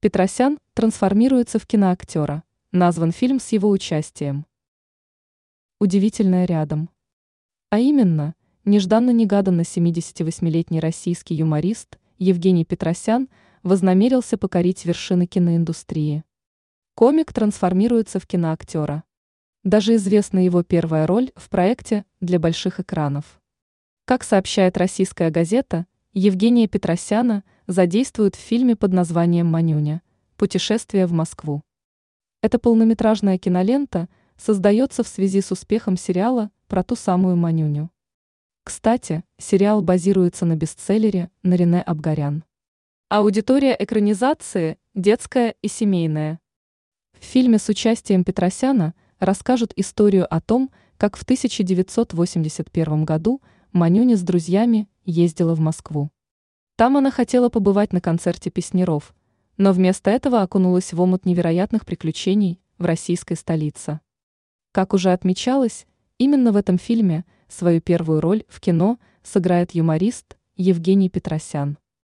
Петросян трансформируется в киноактера. Назван фильм с его участием. Удивительное рядом. А именно, нежданно-негаданно 78-летний российский юморист Евгений Петросян вознамерился покорить вершины киноиндустрии. Комик трансформируется в киноактера. Даже известна его первая роль в проекте для больших экранов. Как сообщает российская газета, Евгения Петросяна задействуют в фильме под названием «Манюня. Путешествие в Москву». Эта полнометражная кинолента создается в связи с успехом сериала про ту самую Манюню. Кстати, сериал базируется на бестселлере Нарине Абгарян. Аудитория экранизации – детская и семейная. В фильме с участием Петросяна расскажут историю о том, как в 1981 году Манюня с друзьями ездила в Москву. Там она хотела побывать на концерте песнеров, но вместо этого окунулась в омут невероятных приключений в российской столице. Как уже отмечалось, именно в этом фильме свою первую роль в кино сыграет юморист Евгений Петросян.